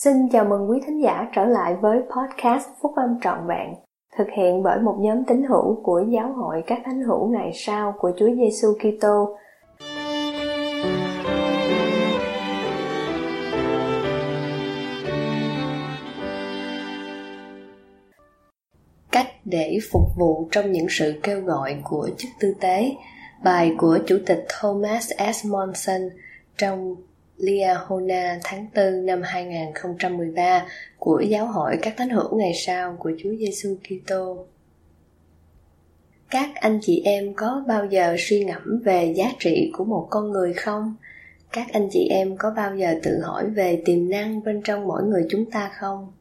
Xin chào mừng quý thính giả trở lại với podcast Phúc Âm Trọn Vẹn, thực hiện bởi một nhóm tín hữu của Giáo hội các thánh hữu ngày sau của Chúa Giêsu Kitô. Cách để phục vụ trong những sự kêu gọi của chức tư tế, bài của Chủ tịch Thomas S. Monson trong Liahona tháng 4 năm 2013 của Giáo hội các thánh hữu ngày sau của Chúa Giêsu Kitô. Các anh chị em có bao giờ suy ngẫm về giá trị của một con người không? Các anh chị em có bao giờ tự hỏi về tiềm năng bên trong mỗi người chúng ta không?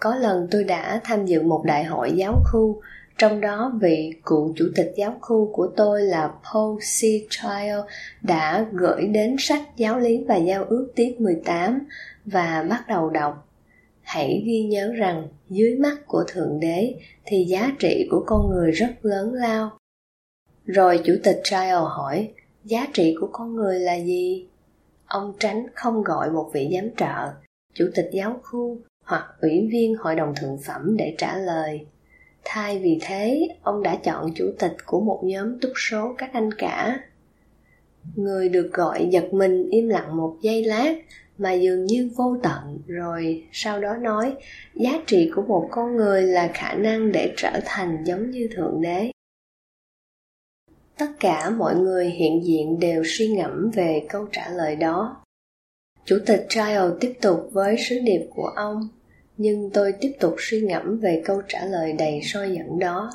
Có lần tôi đã tham dự một đại hội giáo khu trong đó vị cựu chủ tịch giáo khu của tôi là Paul C. Trial đã gửi đến sách Giáo lý và Giao ước tiết 18 và bắt đầu đọc. Hãy ghi nhớ rằng dưới mắt của Thượng Đế thì giá trị của con người rất lớn lao. Rồi chủ tịch Trial hỏi, giá trị của con người là gì? Ông tránh không gọi một vị giám trợ, chủ tịch giáo khu hoặc ủy viên hội đồng thượng phẩm để trả lời thay vì thế, ông đã chọn chủ tịch của một nhóm túc số các anh cả. Người được gọi giật mình im lặng một giây lát mà dường như vô tận, rồi sau đó nói, giá trị của một con người là khả năng để trở thành giống như thượng đế. Tất cả mọi người hiện diện đều suy ngẫm về câu trả lời đó. Chủ tịch child tiếp tục với sứ điệp của ông nhưng tôi tiếp tục suy ngẫm về câu trả lời đầy soi dẫn đó.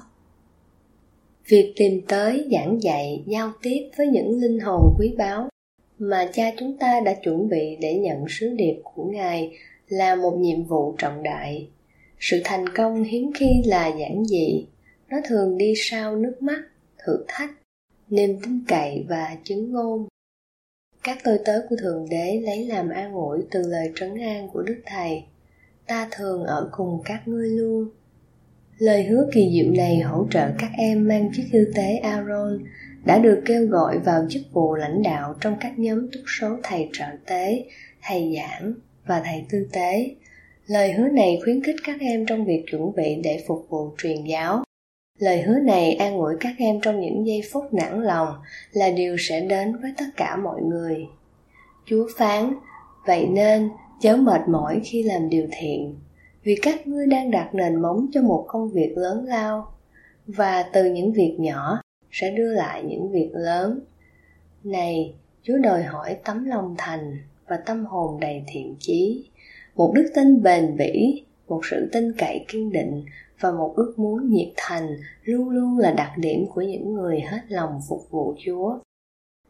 Việc tìm tới, giảng dạy, giao tiếp với những linh hồn quý báu mà cha chúng ta đã chuẩn bị để nhận sứ điệp của ngài là một nhiệm vụ trọng đại. Sự thành công hiếm khi là giản dị. Nó thường đi sau nước mắt, thử thách, niềm tin cậy và chứng ngôn. Các tôi tớ của thượng đế lấy làm an ủi từ lời trấn an của đức thầy ta thường ở cùng các ngươi luôn. Lời hứa kỳ diệu này hỗ trợ các em mang chiếc tư tế aaron đã được kêu gọi vào chức vụ lãnh đạo trong các nhóm túc số thầy trợ tế, thầy giảng và thầy tư tế. Lời hứa này khuyến khích các em trong việc chuẩn bị để phục vụ truyền giáo. Lời hứa này an ủi các em trong những giây phút nản lòng là điều sẽ đến với tất cả mọi người. Chúa phán, vậy nên chớ mệt mỏi khi làm điều thiện, vì các ngươi đang đặt nền móng cho một công việc lớn lao, và từ những việc nhỏ sẽ đưa lại những việc lớn. Này, chúa đòi hỏi tấm lòng thành và tâm hồn đầy thiện chí, một đức tin bền bỉ, một sự tin cậy kiên định và một ước muốn nhiệt thành luôn luôn là đặc điểm của những người hết lòng phục vụ chúa.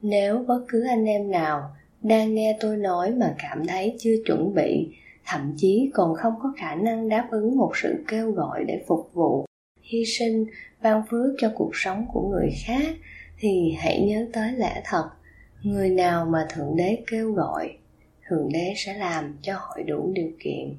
Nếu bất cứ anh em nào đang nghe tôi nói mà cảm thấy chưa chuẩn bị, thậm chí còn không có khả năng đáp ứng một sự kêu gọi để phục vụ, hy sinh, ban phước cho cuộc sống của người khác, thì hãy nhớ tới lẽ thật, người nào mà thượng đế kêu gọi, thượng đế sẽ làm cho họ đủ điều kiện.